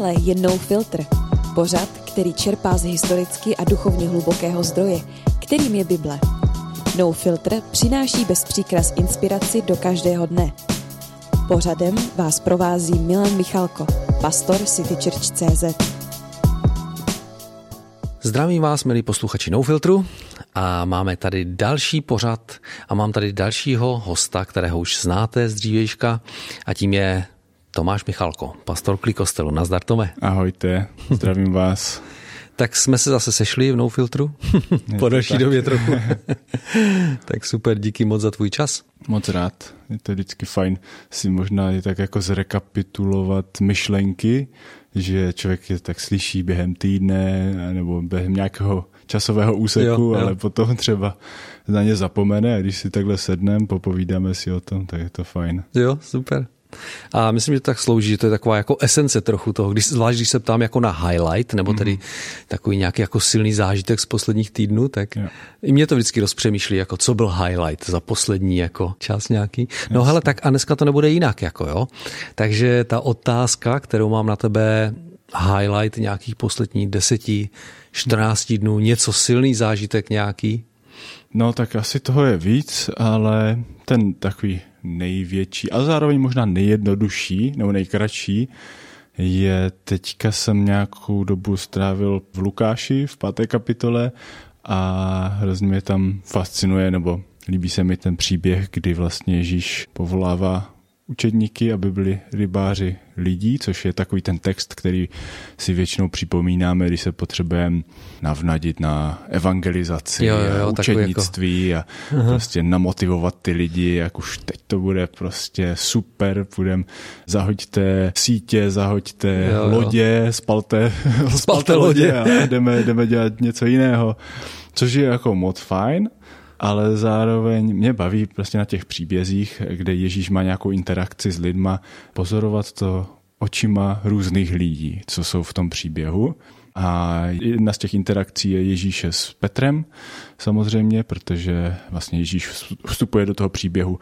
Tohle je No Filter, pořad, který čerpá z historicky a duchovně hlubokého zdroje, kterým je Bible. No Filter přináší bez příkras inspiraci do každého dne. Pořadem vás provází Milan Michalko, pastor City Church CZ. Zdravím vás, milí posluchači No Filtru a máme tady další pořad a mám tady dalšího hosta, kterého už znáte z dřívejška a tím je Tomáš Michalko, pastor Klikostelu. Nazdar Tome. Ahojte, zdravím vás. tak jsme se zase sešli v No Filtru po další době trochu. tak super, díky moc za tvůj čas. Moc rád, je to vždycky fajn si možná i tak jako zrekapitulovat myšlenky, že člověk je tak slyší během týdne nebo během nějakého časového úseku, jo, jo. ale potom třeba na ně zapomene a když si takhle sedneme, popovídáme si o tom, tak je to fajn. Jo, super. A myslím, že to tak slouží, že to je taková jako esence trochu toho, když, zvlášť když se ptám jako na highlight, nebo tedy mm. takový nějaký jako silný zážitek z posledních týdnů, tak yeah. i mě to vždycky rozpřemýšlí, jako co byl highlight za poslední jako čas nějaký. No hele, tak a dneska to nebude jinak, jako jo. Takže ta otázka, kterou mám na tebe, highlight nějakých posledních deseti, 14 dnů, něco silný zážitek nějaký? No tak asi toho je víc, ale ten takový největší a zároveň možná nejjednodušší nebo nejkratší je teďka jsem nějakou dobu strávil v Lukáši v páté kapitole a hrozně mě tam fascinuje nebo líbí se mi ten příběh, kdy vlastně Ježíš povolává učedníky, aby byli rybáři lidí, což je takový ten text, který si většinou připomínáme, když se potřebujeme navnadit na evangelizaci jo, jo, jo, a učednictví jako... a Aha. prostě namotivovat ty lidi, jak už teď to bude prostě super, půjdem, zahoďte sítě, zahoďte jo, jo. lodě, spalte, spalte, spalte lodě a jdeme, jdeme dělat něco jiného, což je jako moc fajn, ale zároveň mě baví prostě na těch příbězích, kde Ježíš má nějakou interakci s lidma, pozorovat to očima různých lidí, co jsou v tom příběhu. A jedna z těch interakcí je Ježíše s Petrem, samozřejmě, protože vlastně Ježíš vstupuje do toho příběhu,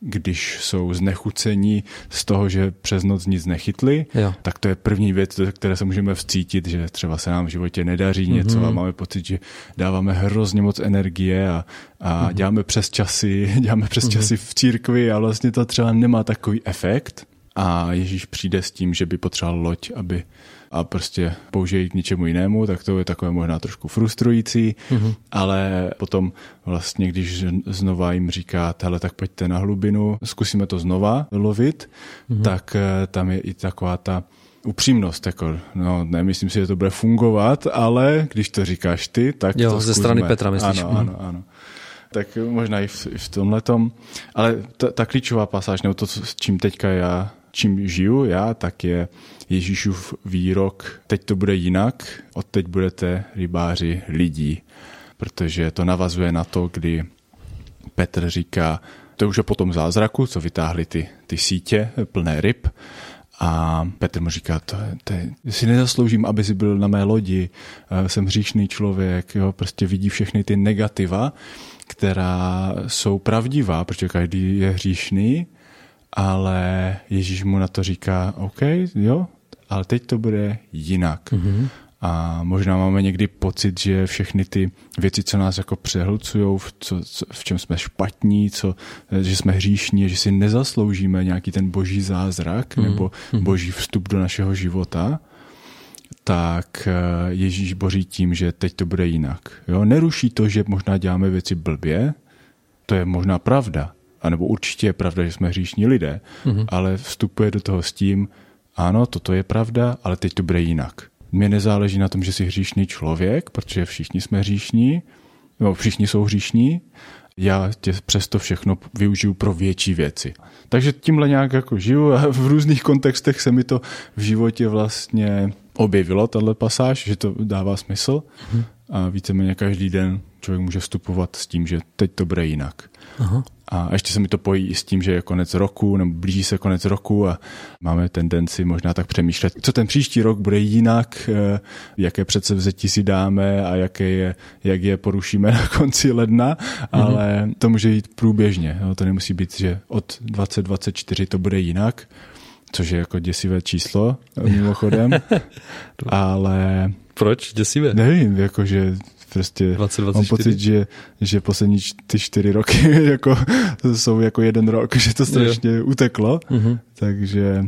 když jsou znechucení z toho, že přes noc nic nechytli, jo. tak to je první věc, které se můžeme vcítit, že třeba se nám v životě nedaří mm-hmm. něco a máme pocit, že dáváme hrozně moc energie a, a mm-hmm. děláme přes časy, děláme přes mm-hmm. časy v církvi a vlastně to třeba nemá takový efekt. A Ježíš přijde s tím, že by potřeboval loď, aby a prostě použijí k ničemu jinému, tak to je takové možná trošku frustrující, mm-hmm. ale potom vlastně, když znova jim říká, hele, tak pojďte na hlubinu, zkusíme to znova lovit, mm-hmm. tak eh, tam je i taková ta upřímnost, jako, no, nemyslím si, že to bude fungovat, ale když to říkáš ty, tak jo, to ze strany Petra myslíš. Ano, ano, ano. Tak možná i v, i v tomhletom, ale ta, ta klíčová pasáž, nebo to, s čím teďka já čím žiju já, tak je Ježíšův výrok, teď to bude jinak, od teď budete rybáři lidí, protože to navazuje na to, kdy Petr říká, to už je po tom zázraku, co vytáhli ty, ty sítě plné ryb, a Petr mu říká, to, to, si nezasloužím, aby si byl na mé lodi, eh, jsem hříšný člověk, jo, prostě vidí všechny ty negativa, která jsou pravdivá, protože každý je hříšný, ale Ježíš mu na to říká, OK, jo, ale teď to bude jinak. Mm-hmm. A možná máme někdy pocit, že všechny ty věci, co nás jako přehlcují, v, co, co, v čem jsme špatní, co, že jsme hříšní, že si nezasloužíme nějaký ten boží zázrak mm. nebo mhm. boží vstup do našeho života, tak eh, Ježíš boří tím, že teď to bude jinak. Jo? Neruší to, že možná děláme věci blbě, to je možná pravda, anebo určitě je pravda, že jsme hříšní lidé, mm-hmm. ale vstupuje do toho s tím, ano, toto je pravda, ale teď to bude jinak. Mně nezáleží na tom, že jsi hříšný člověk, protože všichni jsme hříšní, nebo všichni jsou hříšní, já tě přesto všechno využiju pro větší věci. Takže tímhle nějak jako žiju a v různých kontextech se mi to v životě vlastně objevilo, tahle pasáž, že to dává smysl mm-hmm. a víceméně každý den člověk může vstupovat s tím, že teď to bude jinak. Aha. A ještě se mi to pojí i s tím, že je konec roku, nebo blíží se konec roku a máme tendenci možná tak přemýšlet, co ten příští rok bude jinak, eh, jaké předsevzetí si dáme a jaké je, jak je porušíme na konci ledna, mm-hmm. ale to může jít průběžně. Jo? To nemusí být, že od 2024 to bude jinak. což je jako děsivé číslo mimochodem, ale... Proč děsivé? Nevím, jakože prostě 20, 24. mám pocit, že, že poslední ty čtyři roky jako, jsou jako jeden rok, že to strašně jo. uteklo, uh-huh. takže...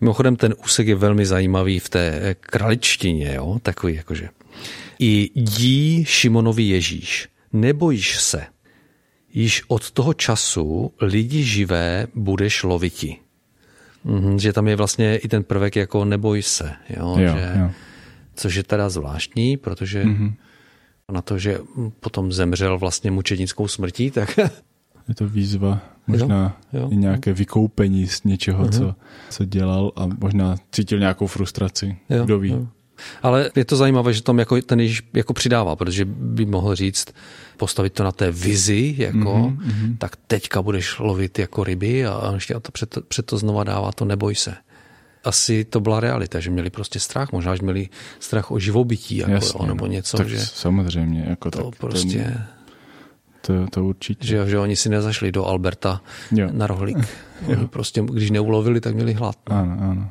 Mimochodem ten úsek je velmi zajímavý v té kraličtině, jo? takový jakože. I dí Šimonovi Ježíš, nebojíš se, již od toho času lidi živé budeš loviti. Mhm, že tam je vlastně i ten prvek jako neboj se, jo? Jo, že, jo. což je teda zvláštní, protože mm-hmm. Na to, že potom zemřel vlastně mučednickou smrtí, tak... Je to výzva, možná jo, jo. i nějaké vykoupení z něčeho, uh-huh. co, co dělal a možná cítil nějakou frustraci, jo, kdo ví. Jo. Ale je to zajímavé, že tam jako ten Ježíš jako přidává, protože by mohl říct, postavit to na té vizi, jako, mm-hmm. tak teďka budeš lovit jako ryby a ještě to před, před to znova dává to neboj se. Asi to byla realita, že měli prostě strach, možná, že měli strach o živobytí, jako, Jasně, jo, nebo něco. Tak že samozřejmě. Jako to tak, prostě... To, to určitě. Že, že oni si nezašli do Alberta jo. na rohlík. Oni prostě, když neulovili, tak měli hlad. Ano, ano.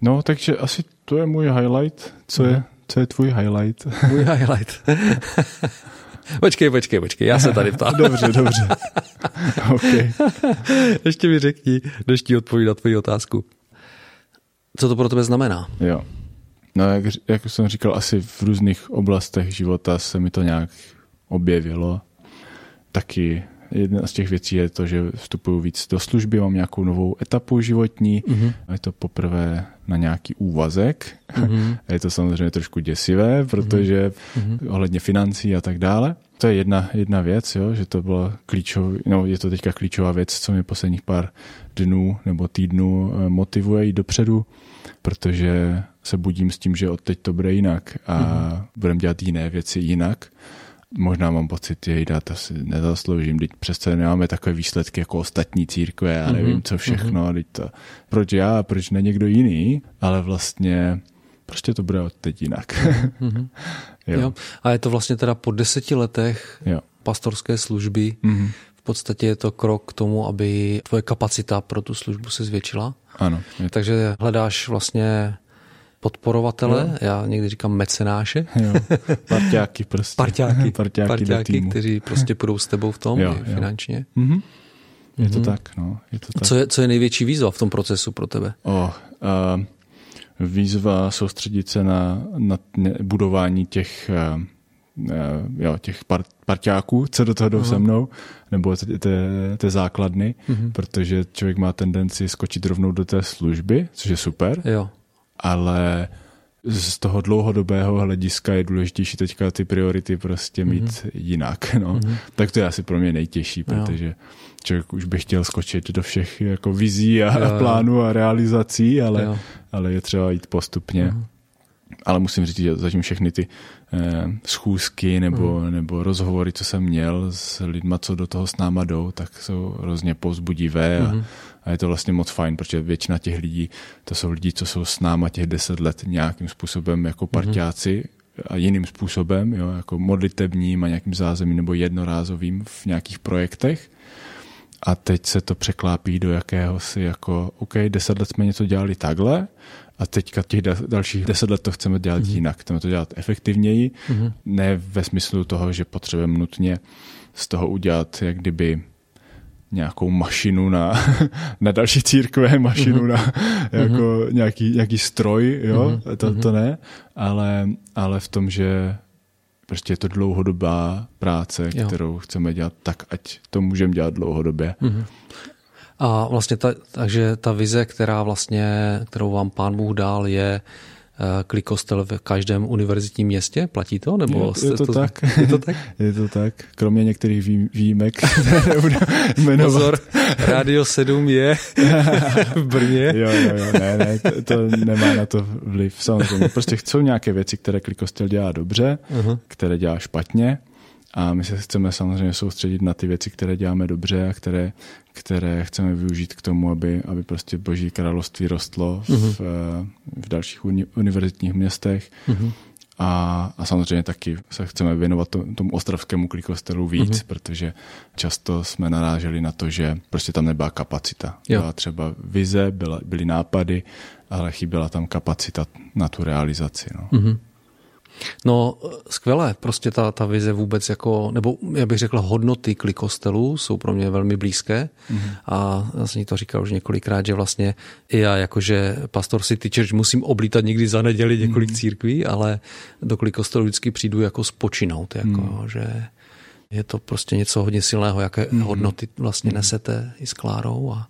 No, takže asi to je můj highlight. Co, je, co je tvůj highlight? Můj highlight. počkej, počkej, počkej, já se tady ptám. dobře, dobře. okay. Ještě mi řekni, než ti odpovídat tvoji otázku. Co to pro tebe znamená? Jo. No, jak, jak jsem říkal, asi v různých oblastech života se mi to nějak objevilo. Taky Jedna z těch věcí je to, že vstupuju víc do služby, mám nějakou novou etapu životní. Mm-hmm. Je to poprvé na nějaký úvazek. Mm-hmm. Je to samozřejmě trošku děsivé, protože mm-hmm. ohledně financí a tak dále. To je jedna, jedna věc, jo, že to bylo klíčový, no je to teďka klíčová věc, co mě posledních pár dnů nebo týdnů eh, motivuje jít dopředu, protože se budím s tím, že od teď to bude jinak a mm-hmm. budeme dělat jiné věci jinak možná mám pocit, že dát asi nezasloužím, teď přece nemáme takové výsledky jako ostatní církve a nevím co všechno, mm-hmm. to, proč já, proč ne někdo jiný, ale vlastně prostě to bude od teď jinak. mm-hmm. jo. Jo. A je to vlastně teda po deseti letech jo. pastorské služby, mm-hmm. v podstatě je to krok k tomu, aby tvoje kapacita pro tu službu se zvětšila. Ano. Takže hledáš vlastně podporovatele, jo. já někdy říkám mecenáše. Jo. Parťáky prostě. Parťáky, parťáky, parťáky kteří prostě půjdou s tebou v tom jo, jo. finančně. Mm-hmm. Je to mm-hmm. tak, no. Je to tak. Co, je, co je největší výzva v tom procesu pro tebe? Oh, uh, výzva soustředit se na, na budování těch, uh, uh, jo, těch part, parťáků, co do toho jdou uh-huh. se mnou, nebo té základny, uh-huh. protože člověk má tendenci skočit rovnou do té služby, což je super. Jo ale z toho dlouhodobého hlediska je důležitější teďka ty priority prostě mít mm-hmm. jinak. No. Mm-hmm. Tak to je asi pro mě nejtěžší, protože jo. člověk už by chtěl skočit do všech jako vizí a, jo, plánů a realizací, ale, ale je třeba jít postupně. Mm-hmm. Ale musím říct, že zatím všechny ty eh, schůzky nebo, mm. nebo rozhovory, co jsem měl s lidma, co do toho s náma jdou, tak jsou hrozně povzbudivé mm. a, mhm. A je to vlastně moc fajn, protože většina těch lidí, to jsou lidi, co jsou s náma těch deset let nějakým způsobem jako mhm. parťáci mm-hmm. a jiným způsobem, jo, jako modlitebním a nějakým zázemím nebo jednorázovým v nějakých projektech. A teď se to překlápí do jakéhosi jako, OK, deset let jsme něco dělali takhle a teďka těch dalších deset let to chceme dělat mm-hmm. jinak. Chceme to dělat efektivněji, mm-hmm. ne ve smyslu toho, že potřebujeme nutně z toho udělat jak kdyby nějakou mašinu na, na další církve, mašinu mm-hmm. na jako mm-hmm. nějaký, nějaký stroj, jo, mm-hmm. to, to ne, ale, ale v tom, že prostě je to dlouhodobá práce, jo. kterou chceme dělat tak, ať to můžeme dělat dlouhodobě. Mm-hmm. A vlastně ta, takže ta vize, která vlastně, kterou vám pán Bůh dal, je Eh, klikostel v každém univerzitním městě? Platí to? Nebo je, je, to, to tak. je to tak? je to tak. Kromě některých vý, výjimek. Pozor, Radio 7 je v Brně. jo, jo, jo, ne, ne, to, to nemá na to vliv. Samozřejmě. Prostě chcou nějaké věci, které klikostel dělá dobře, uh-huh. které dělá špatně a my se chceme samozřejmě soustředit na ty věci, které děláme dobře a které, které chceme využít k tomu, aby, aby prostě boží království rostlo v, uh-huh. v dalších uni, univerzitních městech. Uh-huh. A, a samozřejmě taky se chceme věnovat tomu ostravskému klikostelu víc, mm-hmm. protože často jsme naráželi na to, že prostě tam nebyla kapacita. Jo. Byla třeba vize, byla, byly nápady, ale chyběla tam kapacita na tu realizaci. No. Mm-hmm. No, skvělé, prostě ta, ta vize vůbec jako, nebo já bych řekl, hodnoty klikostelů jsou pro mě velmi blízké mm-hmm. a já jsem to říkal už několikrát, že vlastně i já jakože pastor City Church musím oblítat někdy za neděli několik mm-hmm. církví, ale do klikostelu vždycky přijdu jako spočinout, jako, mm-hmm. že je to prostě něco hodně silného, jaké mm-hmm. hodnoty vlastně mm-hmm. nesete i s Klárou a,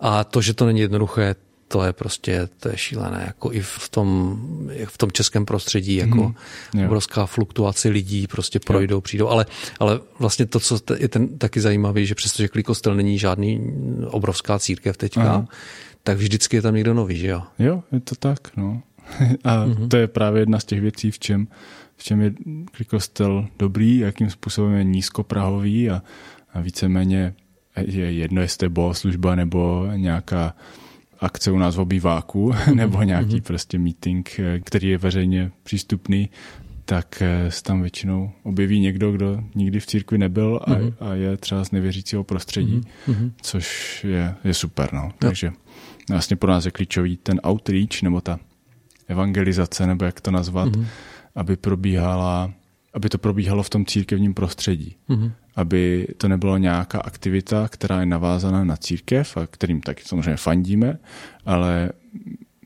a to, že to není jednoduché, to je prostě, to je šílené, jako i v tom, v tom českém prostředí, jako mm, obrovská fluktuace lidí, prostě projdou, jo. přijdou, ale, ale vlastně to, co je ten taky zajímavý, že přestože Klikostel není žádný obrovská církev teďka, Aha. tak vždycky je tam někdo nový, že jo? Jo, je to tak, no. A mm-hmm. to je právě jedna z těch věcí, v čem, v čem je Klikostel dobrý, jakým způsobem je nízkoprahový a, a víceméně je jedno, jestli je bohoslužba nebo nějaká akce u nás v obýváku nebo nějaký mm-hmm. prostě meeting, eh, který je veřejně přístupný, tak eh, se tam většinou objeví někdo, kdo nikdy v církvi nebyl a, mm-hmm. a je třeba z nevěřícího prostředí, mm-hmm. což je, je super. No. Takže vlastně pro nás je klíčový ten outreach nebo ta evangelizace, nebo jak to nazvat, mm-hmm. aby probíhala aby to probíhalo v tom církevním prostředí. Mm-hmm. Aby to nebyla nějaká aktivita, která je navázaná na církev a kterým taky samozřejmě fandíme, ale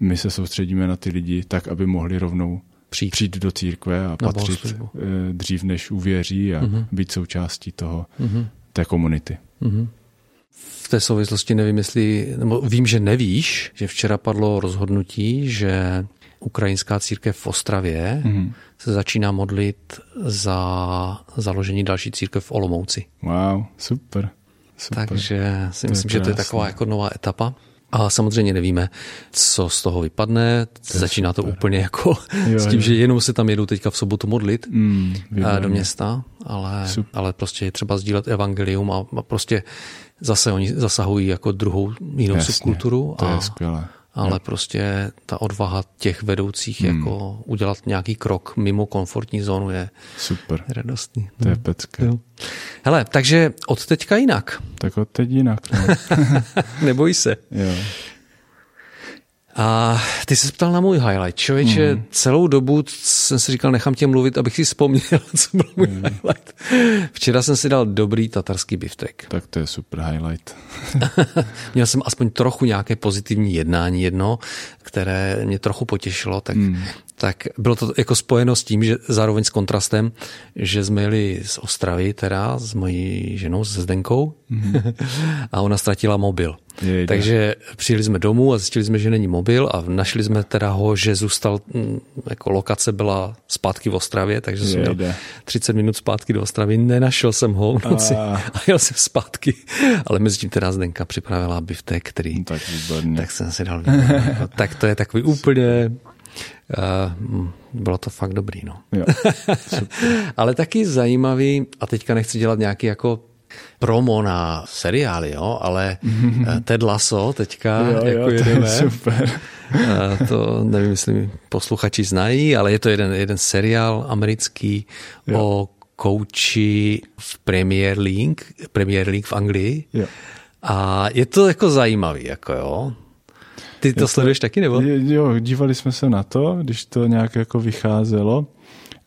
my se soustředíme na ty lidi tak, aby mohli rovnou přijít, přijít do církve a patřit eh, dřív, než uvěří a mm-hmm. být součástí toho, mm-hmm. té komunity. Mm-hmm. V té souvislosti nevím, jestli, nebo vím, že nevíš, že včera padlo rozhodnutí, že ukrajinská církev v Ostravě mm-hmm. se začíná modlit za založení další církev v Olomouci. Wow, super. super. Takže si to myslím, že to je taková jako nová etapa. A samozřejmě nevíme, co z toho vypadne. To Začíná super. to úplně jako jo, s tím, jo. že jenom se tam jedou teďka v sobotu modlit mm, do města, ale, ale prostě je třeba sdílet evangelium a, a prostě zase oni zasahují jako druhou jinou Jasně, subkulturu. To a, je skvělé ale no. prostě ta odvaha těch vedoucích hmm. jako udělat nějaký krok mimo komfortní zónu je super. radostný. To je no. pecka. Jo. Hele, takže od teďka jinak. Tak od teď jinak. No. Neboj se. Jo. A ty se ptal na můj highlight. Člověče, mm. celou dobu jsem si říkal, nechám tě mluvit, abych si vzpomněl, co byl můj mm. highlight. Včera jsem si dal dobrý tatarský biftek. Tak to je super highlight. Měl jsem aspoň trochu nějaké pozitivní jednání jedno, které mě trochu potěšilo, tak mm tak bylo to jako spojeno s tím, že zároveň s kontrastem, že jsme jeli z Ostravy teda s mojí ženou, se Zdenkou mm-hmm. a ona ztratila mobil. Jejde. Takže přijeli jsme domů a zjistili jsme, že není mobil a našli jsme teda ho, že zůstal, mm, jako lokace byla zpátky v Ostravě, takže jsem měl 30 minut zpátky do Ostravy, nenašel jsem ho v noci a, a jel jsem zpátky, ale mezi tím teda Zdenka připravila biftek, který, no tak, tak jsem si dal tak to je takový úplně Uh, bylo to fakt dobrý, no. Jo, Ale taky zajímavý, a teďka nechci dělat nějaký jako promo na seriály, jo, ale mm-hmm. Ted Lasso teďka jo, jako jo, jedeme. To, je super. Uh, to nevím, jestli posluchači znají, ale je to jeden, jeden seriál americký jo. o kouči v Premier League, Premier League v Anglii. Jo. A je to jako zajímavý, jako jo. Ty to, to sleduješ taky, nebo? Jo, dívali jsme se na to, když to nějak jako vycházelo.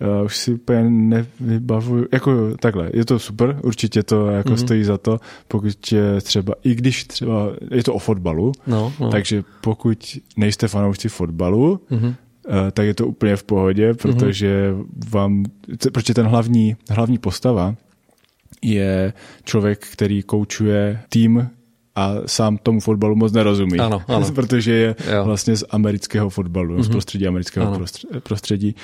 Uh, už si úplně nevybavuju, jako takhle, je to super, určitě to jako mm-hmm. stojí za to, pokud je třeba, i když třeba, je to o fotbalu, no, no. takže pokud nejste fanoušci fotbalu, mm-hmm. Uh, tak je to úplně v pohodě, mhm. protože vám, protože ten hlavní, hlavní postava je člověk, který koučuje tým, a sám tomu fotbalu moc nerozumí. Ano, ano. protože je jo. vlastně z amerického fotbalu, mm-hmm. z mhm. prostředí amerického ano. prostředí.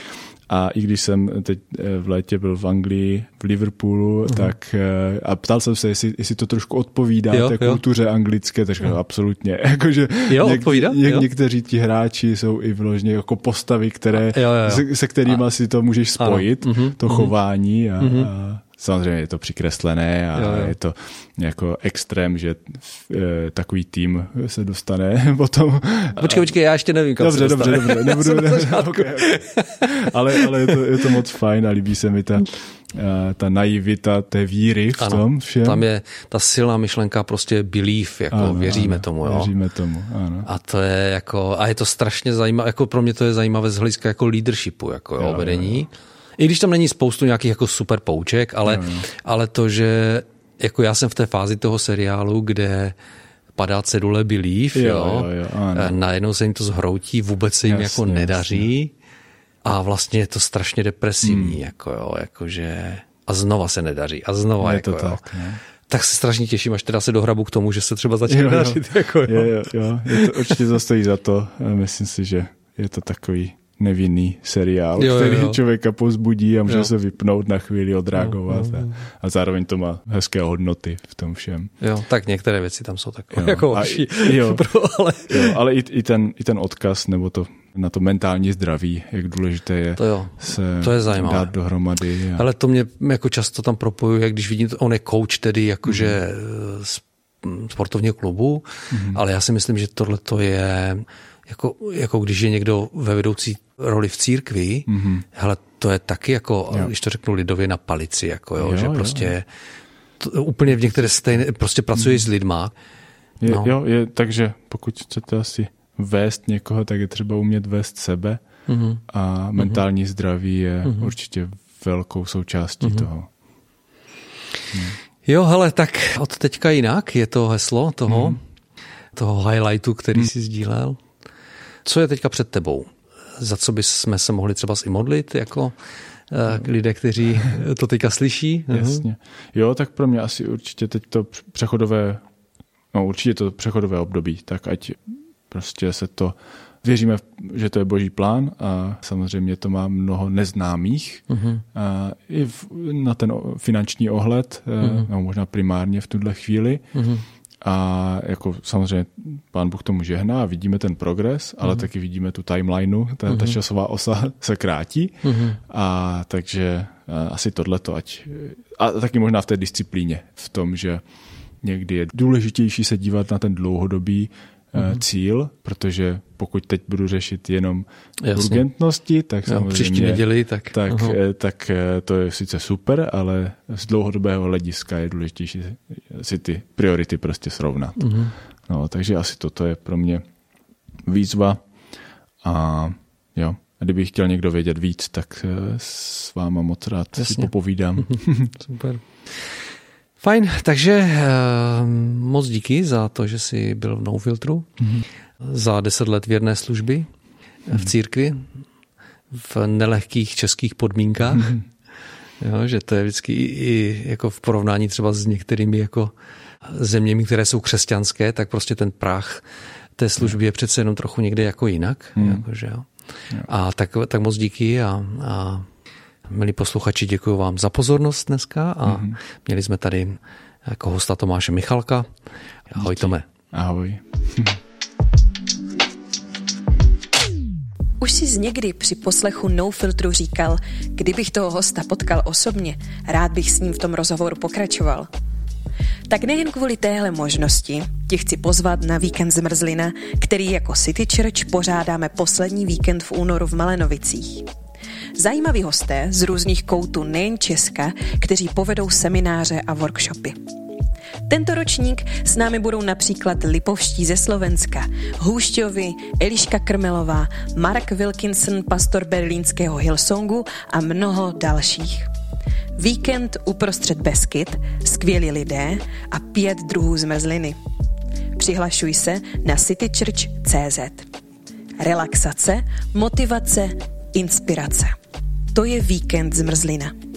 A i když jsem teď eh, v létě byl v Anglii, v Liverpoolu, uh-huh. tak eh, a ptal jsem se, jestli, jestli to trošku odpovídá jo, té jo. kultuře anglické, tak říkal, absolutně. Jakože jo, něk, odpovídá? Něk, jo. Někteří ti hráči jsou i vložně jako postavy, které, jo, jo, jo. Se, se kterými si to můžeš spojit, ano. Uh-huh. to uh-huh. chování a, uh-huh. a samozřejmě je to přikreslené a jo, jo. je to jako extrém, že e, takový tým se dostane potom. Počkej, počkej, já ještě nevím, kam dobře, se dobře, dobře, nebudu, ne, okay. ale, ale je, to, je to moc fajn a líbí se mi ta, e, ta naivita té víry v ano, tom všem. Tam je ta silná myšlenka prostě belief, jako ano, věříme ano, tomu. Jo? Věříme tomu, ano. A to je jako, a je to strašně zajímavé, jako pro mě to je zajímavé z hlediska jako leadershipu, jako jo, jo, vedení. Jo i když tam není spoustu nějakých jako super pouček, ale, no, no. ale to, že jako já jsem v té fázi toho seriálu, kde padá cedule Belief, jo, jo, jo, ano. najednou se jim to zhroutí, vůbec se jim jasně, jako nedaří jasně. a vlastně je to strašně depresivní, hmm. jako jo, jakože a znova se nedaří a znova je jako, to tak, jo. Ne? tak se strašně těším, až teda se dohrabu k tomu, že se třeba začne jo, dařit. Jo. Jako, jo. Jo, jo, jo. Je to určitě zastojí za to. Myslím si, že je to takový nevinný seriál, jo, který jo. člověka pozbudí a může jo. se vypnout na chvíli, odreagovat jo, jo, jo. A, a zároveň to má hezké hodnoty v tom všem. Jo, tak některé věci tam jsou takové jo. jako horší. Jo, Pro, ale jo, ale i, i, ten, i ten odkaz nebo to na to mentální zdraví, jak důležité je to jo, se to je zajímavé. dát dohromady. A... Ale to mě jako často tam propojuje, když vidím, on je coach tedy jakože mm. z sportovního klubu, mm. ale já si myslím, že tohle to je jako, jako když je někdo ve vedoucí roli v církvi, mm-hmm. hele, to je taky jako, jo. když to řeknu lidově, na palici, jako jo, jo že jo, prostě jo. To, úplně v některé stejné, prostě pracuje mm. s lidma. Je, no. Jo, je, takže pokud chcete asi vést někoho, tak je třeba umět vést sebe mm-hmm. a mhm. mentální mm-hmm. zdraví je mm-hmm. určitě velkou součástí mm-hmm. toho. Hmm. Jo, hele, tak od teďka jinak je to heslo toho, mm. toho highlightu, který mm. si sdílel. Co je teďka před tebou? Za co bychom se mohli třeba i modlit, jako uh, lidé, kteří to teďka slyší? Jasně. Jo, tak pro mě asi určitě teď to přechodové, no určitě to přechodové období, tak ať prostě se to Věříme, že to je boží plán a samozřejmě to má mnoho neznámých. Uh-huh. A I v, na ten finanční ohled, uh-huh. no, možná primárně v tuhle chvíli. Uh-huh. A jako samozřejmě pán Bůh tomu žehná a vidíme ten progres, ale uh-huh. taky vidíme tu timelineu, ta, uh-huh. ta mhm. časová osa se krátí. Uh-huh. A takže asi tohleto, ať... A taky možná v té disciplíně, v tom, že někdy je důležitější se dívat na ten dlouhodobý mm-hmm. cíl, protože pokud teď budu řešit jenom Jasně. urgentnosti, tak jo, samozřejmě... Příští neděli, tak... Tak, uh-huh. tak to je sice super, ale z dlouhodobého hlediska je důležitější si ty priority prostě srovnat. Mm-hmm. No, takže asi toto je pro mě výzva a jo, a kdybych chtěl někdo vědět víc, tak s váma moc rád Jasně. si popovídám. super. Fajn, takže uh, moc díky za to, že jsi byl v No Filtru, mm-hmm. za deset let věrné služby mm-hmm. v církvi, v nelehkých českých podmínkách. Mm-hmm. Jo, že to je vždycky i, i jako v porovnání třeba s některými jako zeměmi, které jsou křesťanské, tak prostě ten prach té služby je přece jenom trochu někde jako jinak. Mm. Jako, že jo. A tak, tak moc díky a, a Milí posluchači, děkuji vám za pozornost dneska a mm-hmm. měli jsme tady jako hosta Tomáše Michalka. Ahoj Díky. Tome. Ahoj. Už jsi někdy při poslechu No Filtru říkal, kdybych toho hosta potkal osobně, rád bych s ním v tom rozhovoru pokračoval. Tak nejen kvůli téhle možnosti tě chci pozvat na víkend Zmrzlina, který jako City Church pořádáme poslední víkend v únoru v Malenovicích. Zajímaví hosté z různých koutů nejen Česka, kteří povedou semináře a workshopy. Tento ročník s námi budou například Lipovští ze Slovenska, Hůšťovi, Eliška Krmelová, Mark Wilkinson, pastor berlínského Hillsongu a mnoho dalších. Víkend uprostřed Beskyt, skvělí lidé a pět druhů zmrzliny. Přihlašuj se na citychurch.cz. Relaxace, motivace, inspirace. To je víkend zmrzlina.